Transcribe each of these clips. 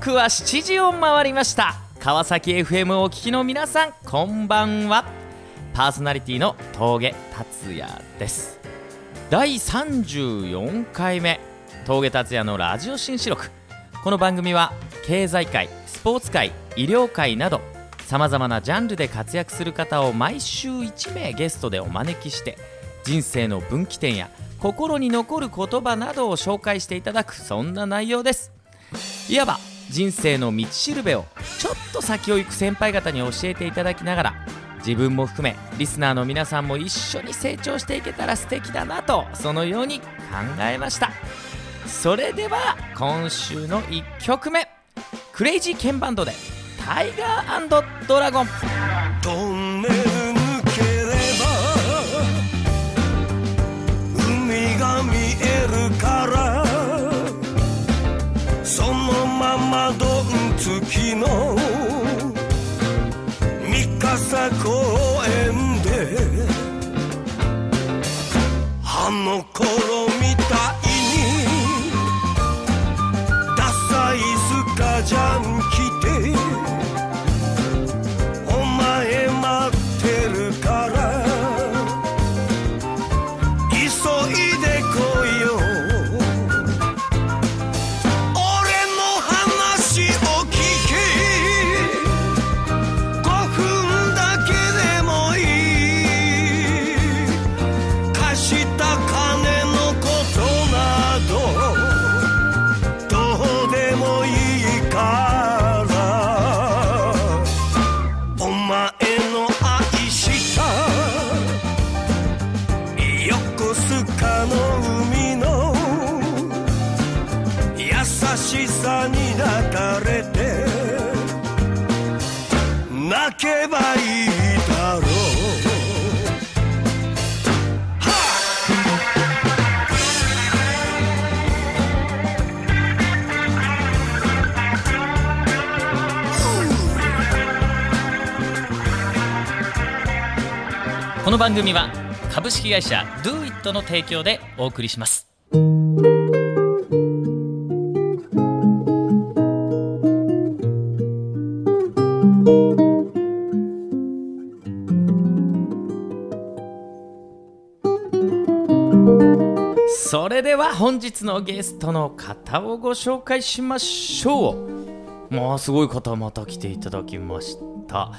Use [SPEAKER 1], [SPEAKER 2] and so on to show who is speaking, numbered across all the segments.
[SPEAKER 1] 刻は7時を回りました。川崎 FM をお聞きの皆さんこんばんは。パーソナリティの峠達也です。第34回目峠達也のラジオ新四録。この番組は経済界スポーツ界医療界などさまざまなジャンルで活躍する方を毎週1名ゲストでお招きして人生の分岐点や心に残る言葉などを紹介していただくそんな内容です。いわば人生の道しるべをちょっと先を行く先輩方に教えていただきながら自分も含めリスナーの皆さんも一緒に成長していけたら素敵だなとそのように考えました。それでは今週の1曲目。クレイジーケンバンドで「タイガードラゴン」
[SPEAKER 2] 月の三笠公園であの頃
[SPEAKER 1] 番組は株式会社 DoIt の提供でお送りします。それでは本日のゲストの方をご紹介しましょう。まあすごい方また来ていただきました。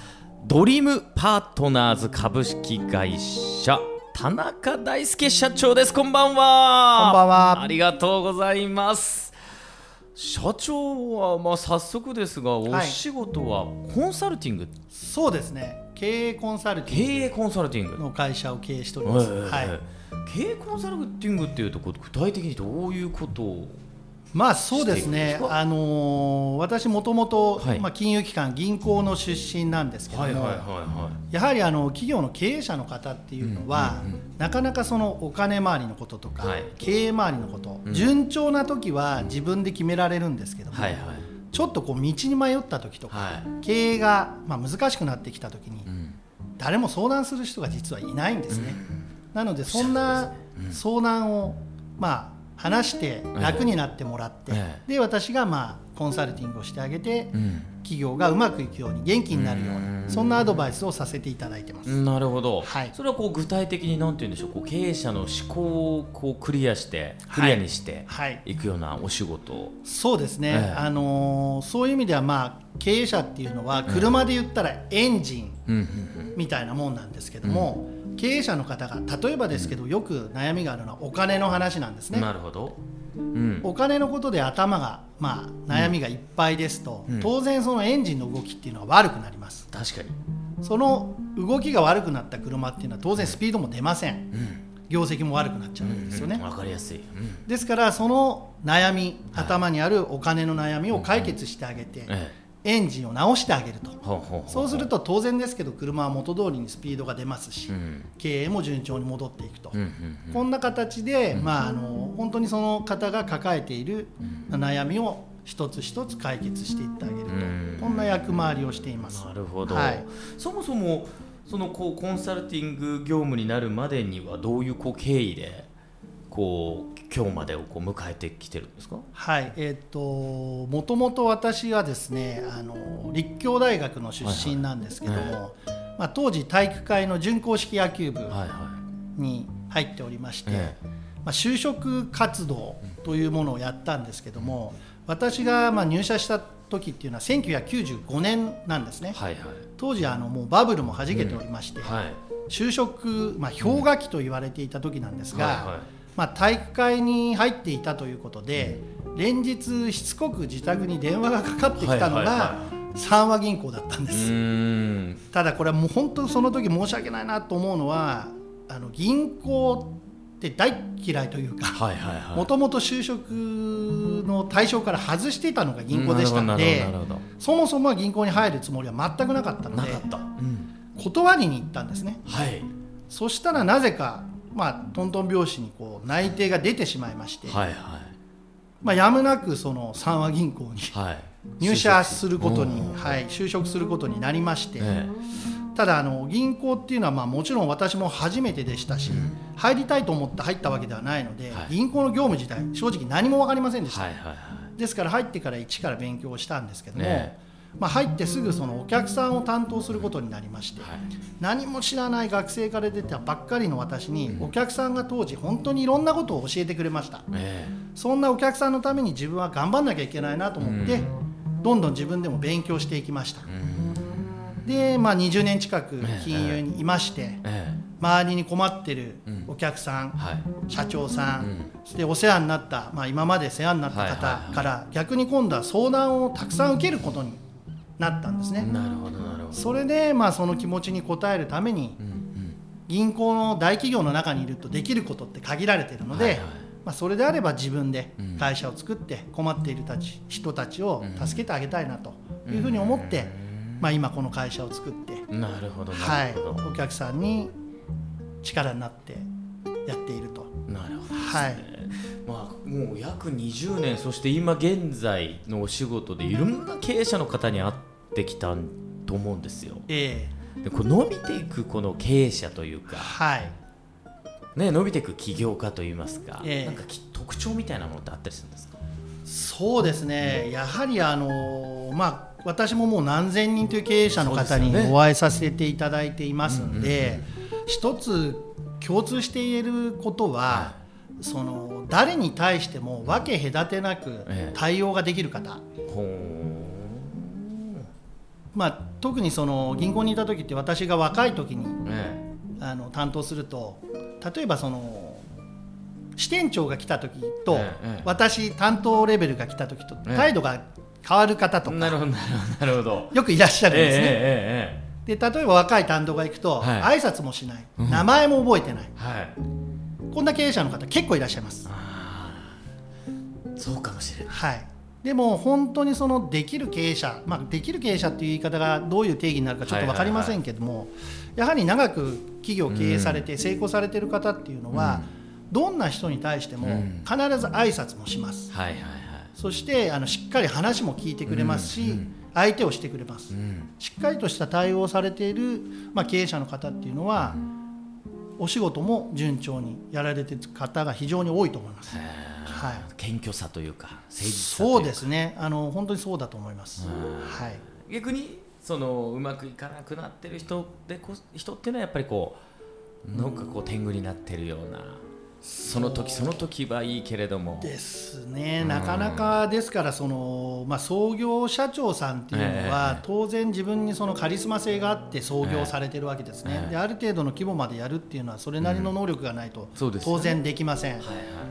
[SPEAKER 1] ドリームパートナーズ株式会社田中大輔社長です。こんばんは。
[SPEAKER 3] こんばんは。
[SPEAKER 1] ありがとうございます。社長はまあ早速ですがお
[SPEAKER 3] はい。
[SPEAKER 1] 仕事はコンサルティング、
[SPEAKER 3] そうですね。経営コンサルティン
[SPEAKER 1] 経営コンサルティング。
[SPEAKER 3] グの会社を経営しております、
[SPEAKER 1] ええ
[SPEAKER 3] はい、
[SPEAKER 1] 経営コンサルティングっていうと具体的にどういうことを？
[SPEAKER 3] まあそうですね。あのー私もともと金融機関銀行の出身なんですけども、
[SPEAKER 1] は
[SPEAKER 3] やはりあの企業の経営者の方っていうのは、
[SPEAKER 1] うんうんう
[SPEAKER 3] なかなかそのお金周りのこととか、
[SPEAKER 1] はい。
[SPEAKER 3] 経営周りのこと、
[SPEAKER 1] うん。
[SPEAKER 3] 順調な時は自分で決められるんですけども、
[SPEAKER 1] はいはい。
[SPEAKER 3] ちょっとこう道に迷った時とか、
[SPEAKER 1] はい。
[SPEAKER 3] 経営がまあ難しくなってきた時に、
[SPEAKER 1] うん。
[SPEAKER 3] 誰も相談する人が実はいないんですね、なのでそんな
[SPEAKER 1] うん。
[SPEAKER 3] 相談をまあ話して楽になってもらって、
[SPEAKER 1] ええ。
[SPEAKER 3] で私がまあコンサルティングをしてあげて、
[SPEAKER 1] うん。
[SPEAKER 3] 企業がうまくいくように元気になるよう
[SPEAKER 1] うん。
[SPEAKER 3] なそんなアドバイスをさせていただいてます、
[SPEAKER 1] なるほど、
[SPEAKER 3] はい。
[SPEAKER 1] それはこう具体的に何て言うんでしょう。こう経営者の思考をこうクリアしてクリアにして
[SPEAKER 3] はい。
[SPEAKER 1] いくようなお仕事。を、
[SPEAKER 3] そうですね、
[SPEAKER 1] ええ。
[SPEAKER 3] あのーそういう意味ではまあ経営者っていうのは車で言ったらエンジン
[SPEAKER 1] うん。うん。
[SPEAKER 3] みたいなもんなんですけども、経営者の方が例えばですけどよく悩みがあるのはお金の話なんですね。
[SPEAKER 1] うんなるほど、うん、
[SPEAKER 3] お金のことで頭が、まあ、悩みがいっぱいですと、
[SPEAKER 1] うん。
[SPEAKER 3] 当然そのエンジンの動きっていうのは悪くなります。
[SPEAKER 1] 確かに、
[SPEAKER 3] その動きが悪くなった車っていうのは当然スピードも出ません。
[SPEAKER 1] うん。
[SPEAKER 3] 業績も悪くなっちゃうわけですよね、
[SPEAKER 1] うん。わかりやすい、うん。
[SPEAKER 3] ですからその悩み頭にあるお金の悩みを解決してあげて、
[SPEAKER 1] え
[SPEAKER 3] エンジンを直してあげると。そうすると当然ですけど車は元通りにスピードが出ますし、
[SPEAKER 1] うん。
[SPEAKER 3] 経営も順調に戻っていくと、
[SPEAKER 1] うんうん
[SPEAKER 3] こんな形で、まあ、あの本当にその方が抱えている悩みを一つ一つ解決していってあげると、
[SPEAKER 1] うん。
[SPEAKER 3] こんな役回りをしています。
[SPEAKER 1] なるほど、
[SPEAKER 3] はい。
[SPEAKER 1] そもそもそのこうコンサルティング業務になるまでにはどういうこう経緯でこう今日までをこう迎えてきてるんですか？
[SPEAKER 3] はいえっ、ともともと私はですねあの立教大学の出身なんですけども、
[SPEAKER 1] はいは
[SPEAKER 3] まあ、当時体育会の準硬式野球部
[SPEAKER 1] はいは
[SPEAKER 3] に入っておりまして、
[SPEAKER 1] え
[SPEAKER 3] まあ、就職活動というものをやったんですけども私がまあ入社した時っていうのは1995年なんですね。
[SPEAKER 1] いはいはい。
[SPEAKER 3] 当時あのもうバブルもはじけておりまして、
[SPEAKER 1] はい。
[SPEAKER 3] 就職、まあ、氷河期と言われていた時なんですが、
[SPEAKER 1] はいはい
[SPEAKER 3] まあ、体育会に入っていたということで連日しつこく自宅に電話がかかってきたのが三和銀行だったんで
[SPEAKER 1] う
[SPEAKER 3] す、ただこれはもう本当にその時申し訳ないなと思うのはあの銀行って大嫌いというかもともと就職の対象から外していたのが銀行でしたのでそもそもは銀行に入るつもりは全くなかったので断りに行ったんですね。
[SPEAKER 1] はい。
[SPEAKER 3] そしたらなぜか、まあ、トントン拍子にこう内定が出てしまいまして、
[SPEAKER 1] はいはい。
[SPEAKER 3] まあ、やむなくその三和銀行に
[SPEAKER 1] はい。
[SPEAKER 3] 入社することに、
[SPEAKER 1] うん。
[SPEAKER 3] はい、就職することになりまして、
[SPEAKER 1] え
[SPEAKER 3] ただあの銀行っていうのはまあもちろん私も初めてでしたし、入りたいと思って入ったわけではないので、
[SPEAKER 1] はい。
[SPEAKER 3] 銀行の業務自体正直何も分かりませんでした、
[SPEAKER 1] えはいはいはい。
[SPEAKER 3] ですから入ってから一から勉強をしたんですけども、
[SPEAKER 1] ね
[SPEAKER 3] まあ、入ってすぐそのお客さんを担当することになりまして、
[SPEAKER 1] はい。
[SPEAKER 3] 何も知らない学生から出たばっかりの私に、お客さんが当時本当にいろんなことを教えてくれました。
[SPEAKER 1] え
[SPEAKER 3] そんなお客さんのために自分は頑張んなきゃいけないなと思って、どんどん自分でも勉強していきました。で、まあ、20年近く金融にいまして、
[SPEAKER 1] ええ。
[SPEAKER 3] 周りに困ってるお客さん、
[SPEAKER 1] えはい。
[SPEAKER 3] 社長さん、
[SPEAKER 1] うん。
[SPEAKER 3] そしてお世話になった、まあ、今まで世話になった方から逆に今度は相談をたくさん受けることになったんですね。
[SPEAKER 1] なるほどなるほど。
[SPEAKER 3] それで、まあ、その気持ちに応えるために
[SPEAKER 1] うんうん。
[SPEAKER 3] 銀行の大企業の中にいるとできることって限られているので、
[SPEAKER 1] はいはい。
[SPEAKER 3] まあ、それであれば自分で
[SPEAKER 1] うん。
[SPEAKER 3] 会社を作って困っているたち人たちを助けてあげたいなというふうに思って、まあ、今この会社を作って、
[SPEAKER 1] なるほど
[SPEAKER 3] は
[SPEAKER 1] ないるほど、
[SPEAKER 3] お客さんに力になってやっていると。
[SPEAKER 1] なるほどね、
[SPEAKER 3] はい。
[SPEAKER 1] まあ、もう約20年そして今現在のお仕事でいろんな経営者の方に会ってきたと思うんですよ。
[SPEAKER 3] え
[SPEAKER 1] でこう伸びていくこの経営者という
[SPEAKER 3] え
[SPEAKER 1] か、
[SPEAKER 3] はい。
[SPEAKER 1] ね、伸びていく起業家といいますか、
[SPEAKER 3] ええ。
[SPEAKER 1] なんかき特徴みたいなものってあったりするんですか？
[SPEAKER 3] そうですね、やはりあの、まあ、私ももう何千人という経営者の方にお会いさせていただいていますので、一つ共通して言えることは、
[SPEAKER 1] は
[SPEAKER 3] その誰に対しても分け隔てなく
[SPEAKER 1] ええ。
[SPEAKER 3] 対応ができる方、
[SPEAKER 1] ほ
[SPEAKER 3] まあ、特にその銀行にいた時って私が若い時に
[SPEAKER 1] ーね
[SPEAKER 3] あの担当すると例えばその支店長が来た時と、
[SPEAKER 1] ええええ。
[SPEAKER 3] 私担当レベルが来た時と
[SPEAKER 1] ええ。
[SPEAKER 3] 態度が変わる方とか、
[SPEAKER 1] なるほどなるほど
[SPEAKER 3] よくいらっしゃるんですね、
[SPEAKER 1] ええ
[SPEAKER 3] で例えば若い担当が行くと、
[SPEAKER 1] はい。
[SPEAKER 3] 挨拶もしない、名前も覚えてない。
[SPEAKER 1] ええはい。
[SPEAKER 3] こんな経営者の方結構いらっしゃいます、
[SPEAKER 1] そうかもしれない。
[SPEAKER 3] はい、でも本当にそのできる経営者、まあ、できる経営者っていう言い方がどういう定義になるかちょっと分かりませんけども、やはり長く企業を経営されて成功されてる方っていうのは、どんな人に対しても
[SPEAKER 1] うん。
[SPEAKER 3] 必ず挨拶もします、
[SPEAKER 1] はいはいはい。
[SPEAKER 3] そしてあのしっかり話も聞いてくれますし、相手をしてくれます、
[SPEAKER 1] うん。
[SPEAKER 3] しっかりとした対応をされている、まあ、経営者の方っていうのは、お仕事も順調にやられている方が非常に多いと思います。はい
[SPEAKER 1] 謙虚さというか誠実さというか。
[SPEAKER 3] そうですね。あの本当にそうだと思います。
[SPEAKER 1] うん。
[SPEAKER 3] はい。
[SPEAKER 1] 逆にそのうまくいかなくなってる人でこ人っていうのはやっぱりこうなんかこう天狗になってるようなその時その時はいいけれども。
[SPEAKER 3] ですね、なかなかですからその、まあ、創業社長さんっていうのは、
[SPEAKER 1] ええ
[SPEAKER 3] 当然自分にそのカリスマ性があって創業されてるわけですね、
[SPEAKER 1] ええ。
[SPEAKER 3] である程度の規模までやるっていうのはそれなりの能力がないと当然できません、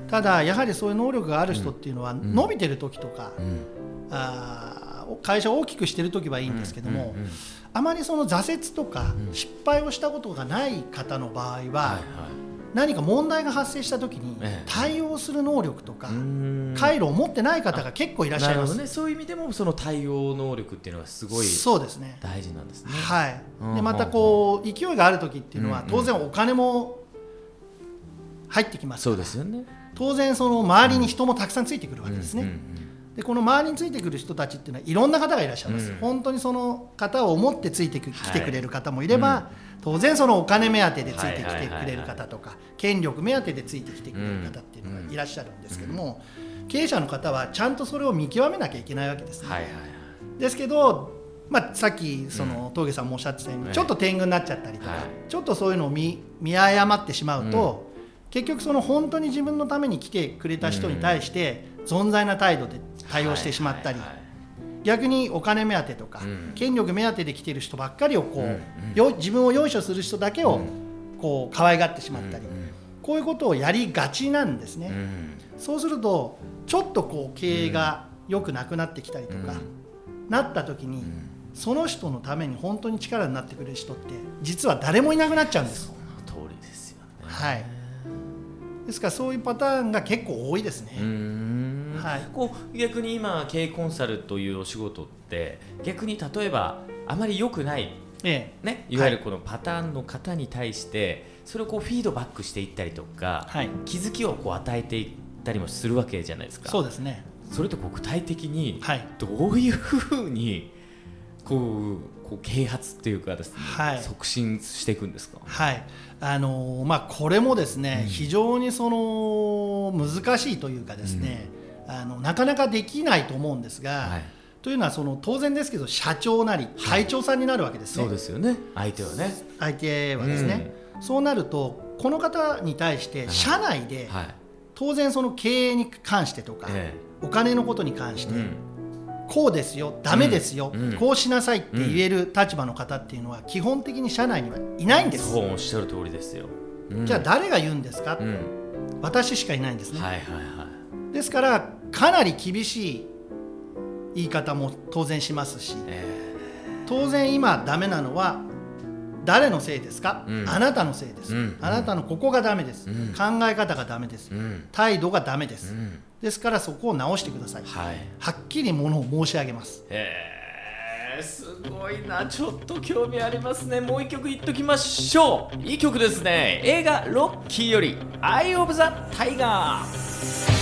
[SPEAKER 3] ただやはりそういう能力がある人っていうのは、伸びてる時とか、
[SPEAKER 1] うん。
[SPEAKER 3] あー会社を大きくしてる時はいいんですけども、あまりその挫折とか失敗をしたことがない方の場合は何か問題が発生した時に
[SPEAKER 1] ええ。
[SPEAKER 3] 対応する能力とか、回路を持ってない方が結構いらっしゃいます。
[SPEAKER 1] なるほどね。そういう意味でもその対応能力っていうのはすごい
[SPEAKER 3] そうですね。
[SPEAKER 1] 大事なんですね。
[SPEAKER 3] はい。
[SPEAKER 1] うん。
[SPEAKER 3] でまたこう勢いがある時っていうのは
[SPEAKER 1] うん。
[SPEAKER 3] 当然お金も入ってきます。
[SPEAKER 1] そうですよね。
[SPEAKER 3] 当然その周りに人もたくさんついてくるわけですね。でこの周りについてくる人たちっていうのはいろんな方がいらっしゃいます、
[SPEAKER 1] うん。
[SPEAKER 3] 本当にその方を思ってついてく
[SPEAKER 1] はい
[SPEAKER 3] 来てくれる方もいれば、当然そのお金目当てでついてき
[SPEAKER 1] はい
[SPEAKER 3] てくれる方とか権力目当てでついてきてくれる方っていうのがいらっしゃるんですけども、経営者の方はちゃんとそれを見極めなきゃいけないわけですね。ですけど、まあ、さっきその峠さんもおっしゃってたように、
[SPEAKER 1] はい。
[SPEAKER 3] ちょっと天狗になっちゃったりとか、
[SPEAKER 1] はい。
[SPEAKER 3] ちょっとそういうのを見見誤ってしまうと、結局その本当に自分のために来てくれた人に対して存在な態度で対応してしまったり、逆にお金目当てとか、
[SPEAKER 1] うん。
[SPEAKER 3] 権力目当てで来てる人ばっかりをこう、
[SPEAKER 1] うんうん。
[SPEAKER 3] よ自分をよいしょする人だけを
[SPEAKER 1] うん。
[SPEAKER 3] こう可愛がってしまったり、
[SPEAKER 1] うん
[SPEAKER 3] こういうことをやりがちなんですね。
[SPEAKER 1] うん。
[SPEAKER 3] そうするとちょっとこう経営が良くなくなってきたりとか、なった時に、その人のために本当に力になってくれる人って実は誰もいなくなっちゃうんです。
[SPEAKER 1] その通りですよね。
[SPEAKER 3] はい。ですからそういうパターンが結構多いですね。はい。
[SPEAKER 1] こう逆に今経営コンサルというお仕事って逆に例えばあまり良くない
[SPEAKER 3] ええ、
[SPEAKER 1] ね、い。わゆるこのパターンの方に対してそれをこうフィードバックしていったりとか、
[SPEAKER 3] はい。
[SPEAKER 1] 気づきをこう与えていったりもするわけじゃないですか。
[SPEAKER 3] そうですね。
[SPEAKER 1] それとこう具体的に
[SPEAKER 3] はい。
[SPEAKER 1] どういうふうにこうこう啓発っていうかですね、
[SPEAKER 3] はい。
[SPEAKER 1] 促進していくんですか？
[SPEAKER 3] はい。あのーまあこれもですね、非常にその難しいというかですね、あのなかなかできないと思うんですが。
[SPEAKER 1] はい。
[SPEAKER 3] というのはその当然ですけど社長なり会長さんになるわけですね、
[SPEAKER 1] そうですよね。相手はね。
[SPEAKER 3] 相手はですね、そうなるとこの方に対して社内で
[SPEAKER 1] はい。
[SPEAKER 3] 当然その経営に関してとか、
[SPEAKER 1] え
[SPEAKER 3] お金のことに関して、
[SPEAKER 1] えうん。
[SPEAKER 3] こうですよダメですよ、
[SPEAKER 1] うん。
[SPEAKER 3] こうしなさいって言える立場の方っていうのは基本的に社内にはいないんです、
[SPEAKER 1] そうおっしゃる通りですよ、うん。
[SPEAKER 3] じゃあ誰が言うんですか、
[SPEAKER 1] うん。
[SPEAKER 3] 私しかいないんですね、
[SPEAKER 1] はいはいはい
[SPEAKER 3] ですからかなり厳しい言い方も当然しますし
[SPEAKER 1] え
[SPEAKER 3] 当然今ダメなのは誰のせいですか、
[SPEAKER 1] うん。
[SPEAKER 3] あなたのせいです、
[SPEAKER 1] うん。
[SPEAKER 3] あなたのここがダメです、
[SPEAKER 1] うん。
[SPEAKER 3] 考え方がダメです、態度がダメです、
[SPEAKER 1] うん。
[SPEAKER 3] ですからそこを直してください、
[SPEAKER 1] はい。
[SPEAKER 3] はっきりものを申し上げます。
[SPEAKER 1] へえすごいな。ちょっと興味ありますね。もう一曲いっときましょう。いい曲ですね。映画「ロッキー」より「アイ・オブ・ザ・タイガー」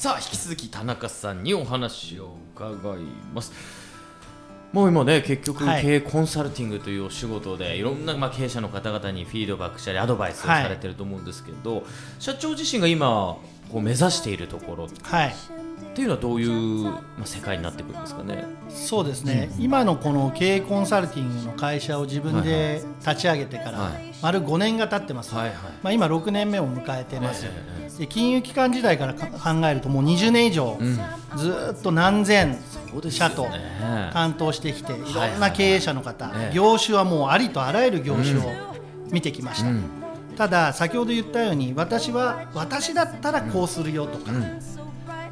[SPEAKER 1] さあ引き続き田中さんにお話を伺います。もう今ね結局
[SPEAKER 3] はい。
[SPEAKER 1] 経営コンサルティングというお仕事でい。ろんなまあ経営者の方々にフィードバックしたりアドバイスをされてると思うんですけど、社長自身が今こう目指しているところっ
[SPEAKER 3] はい
[SPEAKER 1] ていうのはどういう、まあ、世界になってくるんですかね？
[SPEAKER 3] そうですね、今のこの経営コンサルティングの会社を自分で立ち上げてから
[SPEAKER 1] はい。
[SPEAKER 3] 丸5年が経ってます、
[SPEAKER 1] はいはい。
[SPEAKER 3] まあ、今6年目を迎えてます、
[SPEAKER 1] ええ
[SPEAKER 3] で金融機関時代からか考えるともう20年以上、
[SPEAKER 1] ん。
[SPEAKER 3] ずーっと何千社と担当してきていろ
[SPEAKER 1] はい。
[SPEAKER 3] んな経営者の方、
[SPEAKER 1] ええ。
[SPEAKER 3] 業種はもうありとあらゆる業種を見てきました、
[SPEAKER 1] うん。
[SPEAKER 3] ただ先ほど言ったように私は私だったらこうするよとか、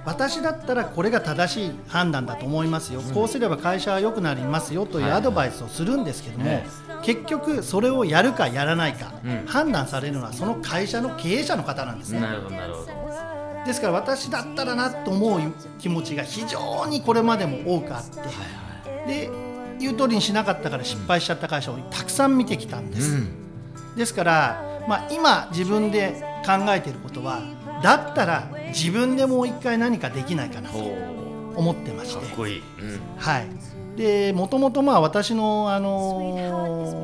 [SPEAKER 3] 私だったらこれが正しい判断だと思いますよ、こうすれば会社は良くなりますよという
[SPEAKER 1] はい。
[SPEAKER 3] アドバイスをするんですけども、
[SPEAKER 1] え
[SPEAKER 3] 結局それをやるかやらないか、
[SPEAKER 1] うん。
[SPEAKER 3] 判断されるのはその会社の経営者の方なんですね、
[SPEAKER 1] なるほどなるほど。
[SPEAKER 3] ですから私だったらなと思う気持ちが非常にこれまでも多くあって、で言う通りにしなかったから失敗しちゃった会社をたくさん見てきたんです、
[SPEAKER 1] うん。
[SPEAKER 3] ですから、まあ、今自分で考えていることはだったら自分でもう一回何かできないかなと
[SPEAKER 1] ほ
[SPEAKER 3] 思ってまして。
[SPEAKER 1] っこいい。うん。
[SPEAKER 3] はい。でもともとまあ私の、あの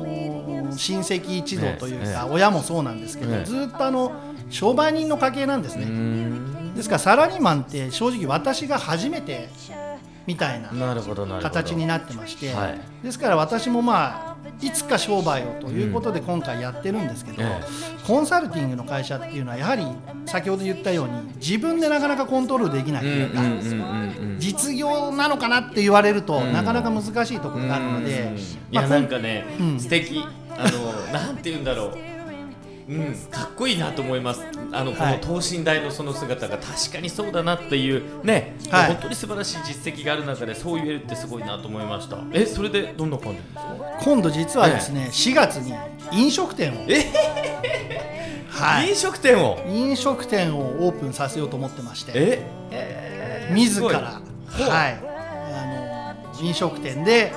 [SPEAKER 3] ー親戚一同という
[SPEAKER 1] ええ
[SPEAKER 3] か、親もそうなんですけど、
[SPEAKER 1] ええ
[SPEAKER 3] ずっとあの商売人の家系なんですね、
[SPEAKER 1] うん。
[SPEAKER 3] ですからサラリーマンって正直私が初めてみたいな。形になってまして、
[SPEAKER 1] はい。
[SPEAKER 3] ですから私もまあいつか商売をということで今回やってるんですけど、
[SPEAKER 1] え
[SPEAKER 3] コンサルティングの会社っていうのはやはり先ほど言ったように自分でなかなかコントロールできないと
[SPEAKER 1] うん
[SPEAKER 3] いうか、
[SPEAKER 1] うんうんうんうん。
[SPEAKER 3] 実業なのかなって言われると、
[SPEAKER 1] うん。
[SPEAKER 3] なかなか難しいところがあるので、まあ
[SPEAKER 1] やなんかね、
[SPEAKER 3] うん。
[SPEAKER 1] 素敵。あのなんて言うんだろう。うん、かっこいいなと思います。あの、
[SPEAKER 3] はい。
[SPEAKER 1] この等身大のその姿が確かにそうだなっていうね、
[SPEAKER 3] はい。
[SPEAKER 1] 本当に素晴らしい実績がある中でそう言えるってすごいなと思いました。え、それでどんな感じですか？
[SPEAKER 3] 今度実はですね、4月に飲食店を、はい、
[SPEAKER 1] 飲食店を？
[SPEAKER 3] 飲食店をオープンさせようと思ってまして。
[SPEAKER 1] え、えー
[SPEAKER 3] 自ら、はい、あの飲食店で、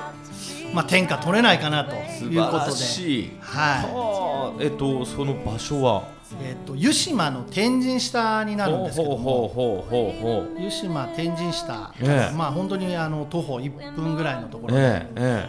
[SPEAKER 3] まあ、天下取れないかなということで、
[SPEAKER 1] しい。
[SPEAKER 3] はい。
[SPEAKER 1] はあ、えっとその場所は？
[SPEAKER 3] えっと湯島の天神下になるんですけども。
[SPEAKER 1] ほうほうほうほうほう。
[SPEAKER 3] 湯島天神下、
[SPEAKER 1] ええ。
[SPEAKER 3] まあ本当にあの徒歩1分ぐらいのところで、
[SPEAKER 1] ええ。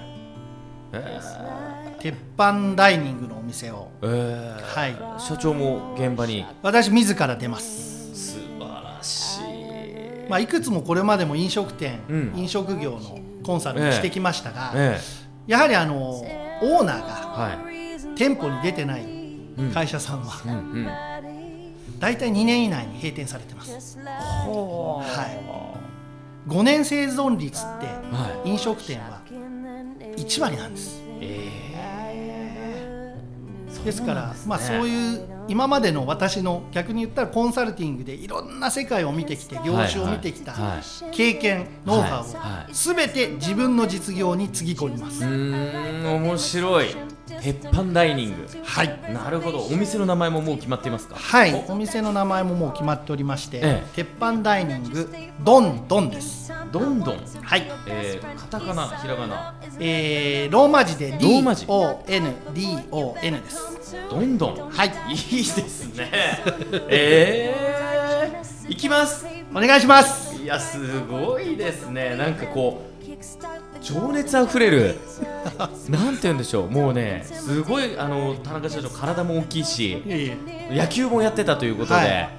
[SPEAKER 1] ええ。
[SPEAKER 3] 鉄板ダイニングのお店を、
[SPEAKER 1] ええ。
[SPEAKER 3] はい、
[SPEAKER 1] 社長も現場に？
[SPEAKER 3] 私自ら出ます、
[SPEAKER 1] 素晴らしい。
[SPEAKER 3] まあ、いくつもこれまでも飲食店、
[SPEAKER 1] うん。
[SPEAKER 3] 飲食業のコンサルをしてきましたが、
[SPEAKER 1] え
[SPEAKER 3] やはりあのオーナー
[SPEAKER 1] え
[SPEAKER 3] が
[SPEAKER 1] はい。
[SPEAKER 3] 店舗に出てない
[SPEAKER 1] うん。
[SPEAKER 3] 会社さんは
[SPEAKER 1] うんうん。
[SPEAKER 3] 大体2年以内に閉店されてます、
[SPEAKER 1] は
[SPEAKER 3] はい、5年生存率って
[SPEAKER 1] は
[SPEAKER 3] 飲食店は1割なんです。
[SPEAKER 1] え
[SPEAKER 3] ですからまあ、そう
[SPEAKER 1] う
[SPEAKER 3] いう今までの私の逆に言ったらコンサルティングでいろんな世界を見てきて業種を見てきた
[SPEAKER 1] はいはい
[SPEAKER 3] 経験、ノウハウをすべて自分の実業につぎ込みます。
[SPEAKER 1] うーん面白い。鉄板ダイニング。
[SPEAKER 3] はい
[SPEAKER 1] なるほど。お店の名前ももう決まっていますか？
[SPEAKER 3] はい、
[SPEAKER 1] お
[SPEAKER 3] お店の名前ももう決まっておりまして、
[SPEAKER 1] ええ
[SPEAKER 3] 鉄板ダイニングドンドンです。
[SPEAKER 1] どんどん。
[SPEAKER 3] はい、
[SPEAKER 1] えー、カタカナ、ひらがな？
[SPEAKER 3] えー、ローマ字で
[SPEAKER 1] ローマ字
[SPEAKER 3] DONDON です。
[SPEAKER 1] どんどん。
[SPEAKER 3] はい、
[SPEAKER 1] いいですね。えー、いきます。
[SPEAKER 3] お願いします。
[SPEAKER 1] いや、すごいですね。なんかこう。情熱あふれる。なんて言うんでしょう。もうね、すごい、あの、田中社長、体も大きいし。野球もやってたということで、
[SPEAKER 3] は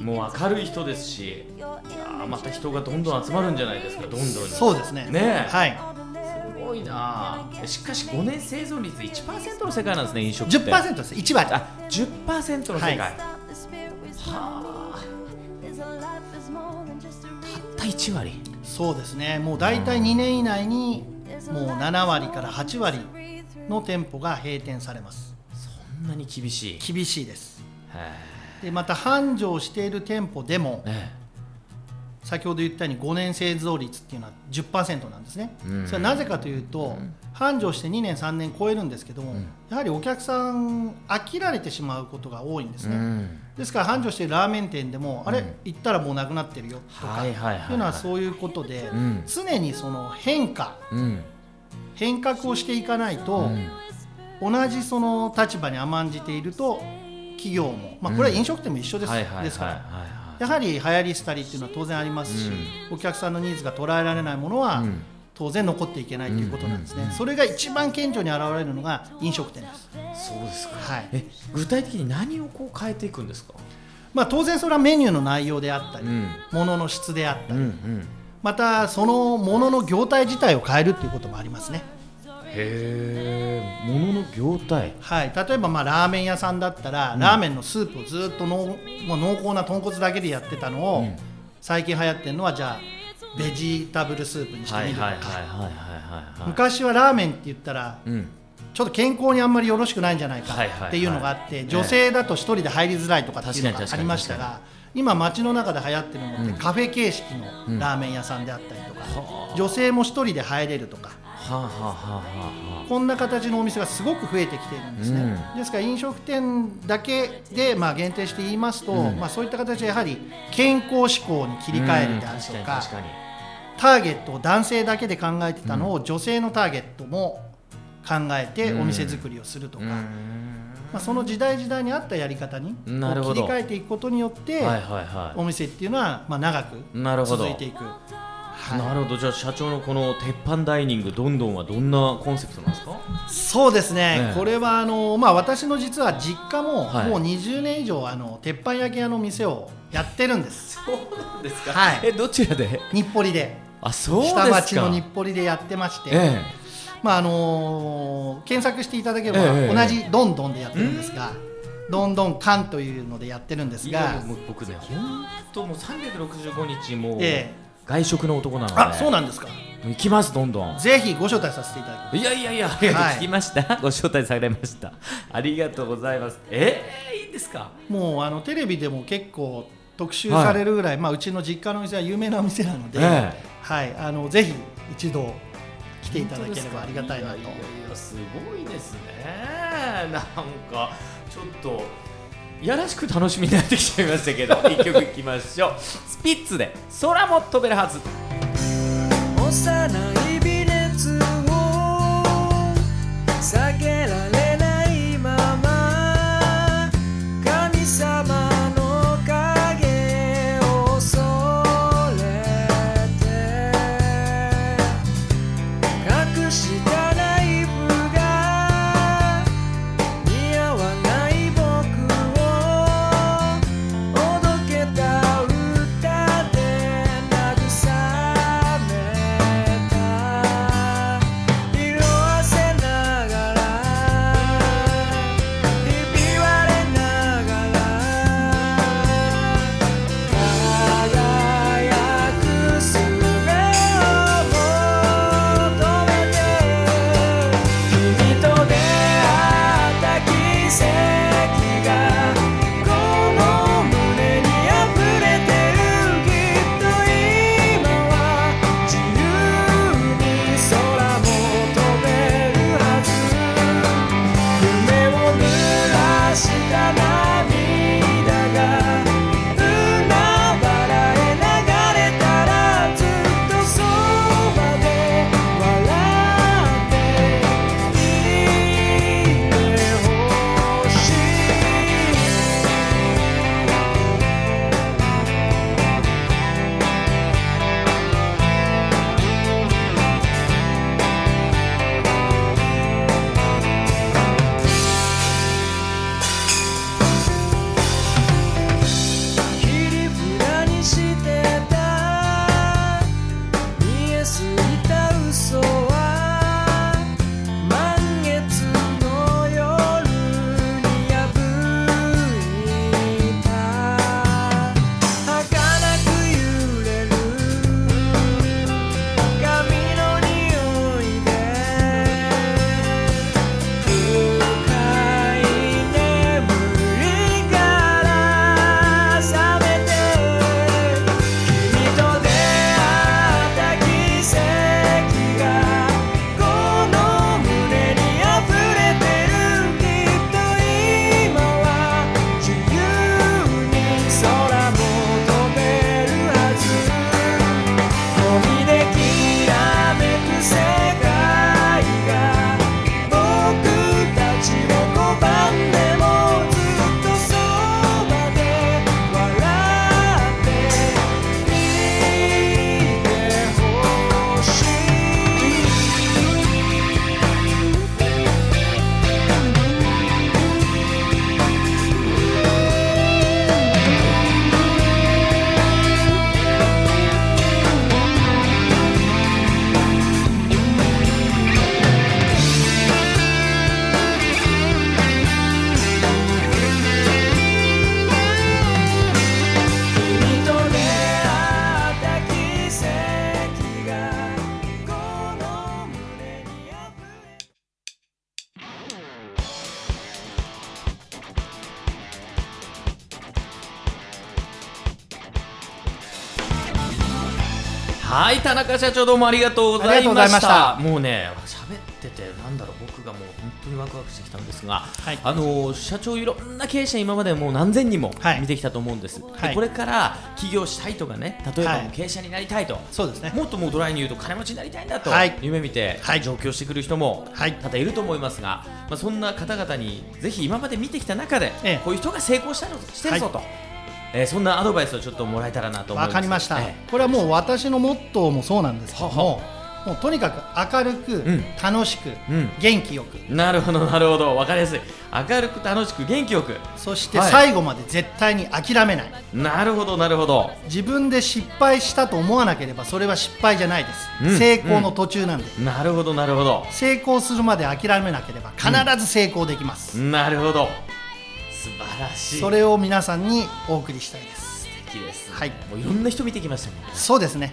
[SPEAKER 1] もう明るい人ですし。いやーまた人がどんどん集まるんじゃないですか。どんどんに。
[SPEAKER 3] そうですね。
[SPEAKER 1] ねえ
[SPEAKER 3] はい、
[SPEAKER 1] すごいなあ。しかし、5年生存率1%の世界なんですね。飲食って。
[SPEAKER 3] 10%です。1割。
[SPEAKER 1] あ、10%の世界。
[SPEAKER 3] は
[SPEAKER 1] はいあ。たった1割。
[SPEAKER 3] そうですね。もう大体2年以内にもう7割から8割の店舗が閉店されます。
[SPEAKER 1] そんなに厳しい？
[SPEAKER 3] 厳しいです。
[SPEAKER 1] へ
[SPEAKER 3] でまた繁盛している店舗でも
[SPEAKER 1] ええ
[SPEAKER 3] 先ほど言ったように5年製造率っていうのは10%なんですね、
[SPEAKER 1] うん。
[SPEAKER 3] それはなぜかというと、繁盛して2年3年超えるんですけども、やはりお客さん飽きられてしまうことが多いんですね、
[SPEAKER 1] うん。
[SPEAKER 3] ですから繁盛しているラーメン店でも、あれ
[SPEAKER 1] うん
[SPEAKER 3] 行ったらもうなくなってるよとか、
[SPEAKER 1] はいはいはい
[SPEAKER 3] うのはそういうことで、
[SPEAKER 1] うん。
[SPEAKER 3] 常にその変化
[SPEAKER 1] うん。
[SPEAKER 3] 変革をしていかないと、
[SPEAKER 1] うん。
[SPEAKER 3] 同じその立場に甘んじていると企業も、まあ、これは飲食店も一緒です,、
[SPEAKER 1] はいはいはい
[SPEAKER 3] やはり流行り廃りっていうのは当然ありますし、お客さんのニーズが捉えられないものは、
[SPEAKER 1] うん。
[SPEAKER 3] 当然残っていけないということなんですね、それが一番顕著に現れるのが飲食店です、
[SPEAKER 1] そうですか。
[SPEAKER 3] はい。
[SPEAKER 1] え具体的に何をこう変えていくんですか？
[SPEAKER 3] まあ、当然それはメニューの内容であったり、
[SPEAKER 1] ん。
[SPEAKER 3] 物の質であったり、
[SPEAKER 1] うんうん。
[SPEAKER 3] またその物の業態自体を変えるっていうこともありますね、
[SPEAKER 1] へえ物の業態。
[SPEAKER 3] はい、例えばまあラーメン屋さんだったら、ラーメンのスープをずっとのもう濃厚な豚骨だけでやってたのを、
[SPEAKER 1] うん。
[SPEAKER 3] 最近流行ってるのはじゃあベジタブルスープにして
[SPEAKER 1] はい
[SPEAKER 3] みるとか、
[SPEAKER 1] はいはいはいはいはい
[SPEAKER 3] 昔はラーメンって言ったら
[SPEAKER 1] うん。
[SPEAKER 3] ちょっと健康にあんまりよろしくないんじゃないかっていうのがあって、
[SPEAKER 1] ええ。
[SPEAKER 3] 女性だと一人で入りづらいとかっていうのがありましたが今街の中で流行ってるのって、
[SPEAKER 1] うん。
[SPEAKER 3] カフェ形式
[SPEAKER 1] うん
[SPEAKER 3] のラーメン屋さんであったりとか、
[SPEAKER 1] はあ。
[SPEAKER 3] 女性も一人で入れるとかこんな形のお店がすごく増えてきているんですね、
[SPEAKER 1] う
[SPEAKER 3] ですから飲食店だけでまあ限定して言いますと、
[SPEAKER 1] うん。
[SPEAKER 3] まあ、そういった形でやはり健康志向に切り替えるであると
[SPEAKER 1] うん
[SPEAKER 3] か,、
[SPEAKER 1] 確かに確かに。
[SPEAKER 3] ターゲットを男性だけで考えてたのを女性のターゲットも考えてお店作りをするとか、まあ、その時代時代に合ったやり方に切り替えていくことによって、お店っていうのはまあ長く続いていく。
[SPEAKER 1] い
[SPEAKER 3] はい。
[SPEAKER 1] なるほど。じゃあ社長のこの鉄板ダイニングどんどんはどんなコンセプトなんですか？
[SPEAKER 3] そうですね、
[SPEAKER 1] ええ。
[SPEAKER 3] これはあの、まあ、私の実は実家も
[SPEAKER 1] はい。
[SPEAKER 3] もう20年以上あの鉄板焼き屋の店をやってるんです。
[SPEAKER 1] そうなんですか？
[SPEAKER 3] はい。
[SPEAKER 1] えどちらで？
[SPEAKER 3] 日暮里で。
[SPEAKER 1] あそうですか。
[SPEAKER 3] 下町の日暮里でやってまして、
[SPEAKER 1] え
[SPEAKER 3] まああのー検索していただければ、
[SPEAKER 1] ええ
[SPEAKER 3] 同じどんどんでやってるんですが、どんどん缶というのでやってるんですが。
[SPEAKER 1] 僕ね本当もう365日もう
[SPEAKER 3] え
[SPEAKER 1] 外食の男なので。
[SPEAKER 3] あそうなんですか。
[SPEAKER 1] 行きますどんどん。
[SPEAKER 3] ぜひご招待させていただきます。
[SPEAKER 1] いやいやいや、
[SPEAKER 3] はい。
[SPEAKER 1] 聞きました。ご招待されました。ありがとうございます。えー、いいんですか？
[SPEAKER 3] もうあのテレビでも結構特集されるぐらい、まあ、うちの実家のお店は有名なお店なので、
[SPEAKER 1] え
[SPEAKER 3] はい、あのぜひ一度来ていただければありがたいなと。
[SPEAKER 1] やいやいやすごいですね。なんかちょっとやらしく楽しみになってきちゃいましたけど 一曲いきましょう。スピッツで空も飛べるはず。
[SPEAKER 4] 幼い微熱を避けられ
[SPEAKER 1] 田中社長どうもありがとうございました。もうね喋っててなんだろう僕がもう本当にワクワクしてきたんですが、
[SPEAKER 3] はい。
[SPEAKER 1] あの社長いろんな経営者今までもう何千人も
[SPEAKER 3] はい。
[SPEAKER 1] 見てきたと思うんです、
[SPEAKER 3] はい。
[SPEAKER 1] でこれから起業したいとかね例えば経営者になりたいと、
[SPEAKER 3] そうですね。
[SPEAKER 1] もっともうドライに言うと金持ちになりたいんだと。
[SPEAKER 3] はい。
[SPEAKER 1] 夢見て
[SPEAKER 3] はい。
[SPEAKER 1] 上京してくる人も
[SPEAKER 3] はい。
[SPEAKER 1] 多々いると思いますが、まあ、そんな方々にぜひ今まで見てきた中で、
[SPEAKER 3] ええ。
[SPEAKER 1] こういう人が成功したのしてるぞと、えーそんなアドバイスをちょっともらえたらなと思います。
[SPEAKER 3] わかりました、
[SPEAKER 1] え
[SPEAKER 3] これはもう私のモットーもそうなんですけども
[SPEAKER 1] は
[SPEAKER 3] もうとにかく明るく、
[SPEAKER 1] ん。
[SPEAKER 3] 楽しく、
[SPEAKER 1] うん。
[SPEAKER 3] 元気よく。
[SPEAKER 1] えなるほどなるほど。分かりやすい。明るく楽しく元気よく。
[SPEAKER 3] そして
[SPEAKER 1] はい。
[SPEAKER 3] 最後まで絶対に諦めない、
[SPEAKER 1] なるほどなるほど。
[SPEAKER 3] 自分で失敗したと思わなければそれは失敗じゃないです、
[SPEAKER 1] うん。
[SPEAKER 3] 成功の途中なんで、
[SPEAKER 1] なるほどなるほど。
[SPEAKER 3] 成功するまで諦めなければ必ず成功できます、
[SPEAKER 1] なるほど素晴らしい。
[SPEAKER 3] それを皆さんにお送りしたいです。
[SPEAKER 1] 素敵です、
[SPEAKER 3] はい。
[SPEAKER 1] もういろんな人見てきましたもんね。
[SPEAKER 3] そうですね。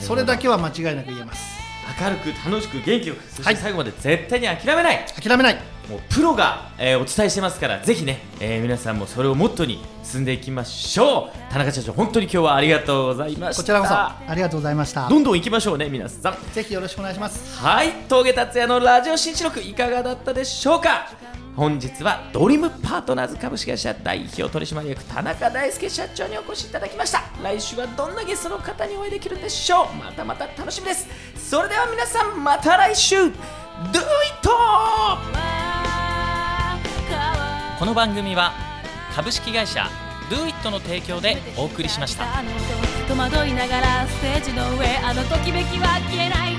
[SPEAKER 3] それだけは間違いなく言えます。
[SPEAKER 1] 明るく楽しく元気よくそし
[SPEAKER 3] はい。
[SPEAKER 1] て最後まで絶対に諦めない、
[SPEAKER 3] 諦めない。
[SPEAKER 1] もうプロが、えーお伝えしてますからぜひね、えー皆さんもそれをモットーに進んでいきましょう。田中社長本当に今日はありがとうございました。
[SPEAKER 3] こちらこそありがとうございました。
[SPEAKER 1] どんどん行きましょうね皆さん。
[SPEAKER 3] ぜひよろしくお願いします。
[SPEAKER 1] はい。峠達也のラジオ新記録いかがだったでしょうか？本日はドリームパートナーズ株式会社代表取締役田中大輔社長にお越しいただきました。来週はどんなゲストの方にお会いできるんでしょう？またまた楽しみです。それでは皆さんまた来週。Do it! この番組は株式会社 Do it の提供でお送りしました。
[SPEAKER 5] 戸惑いながらステージの上あのときめきは消えない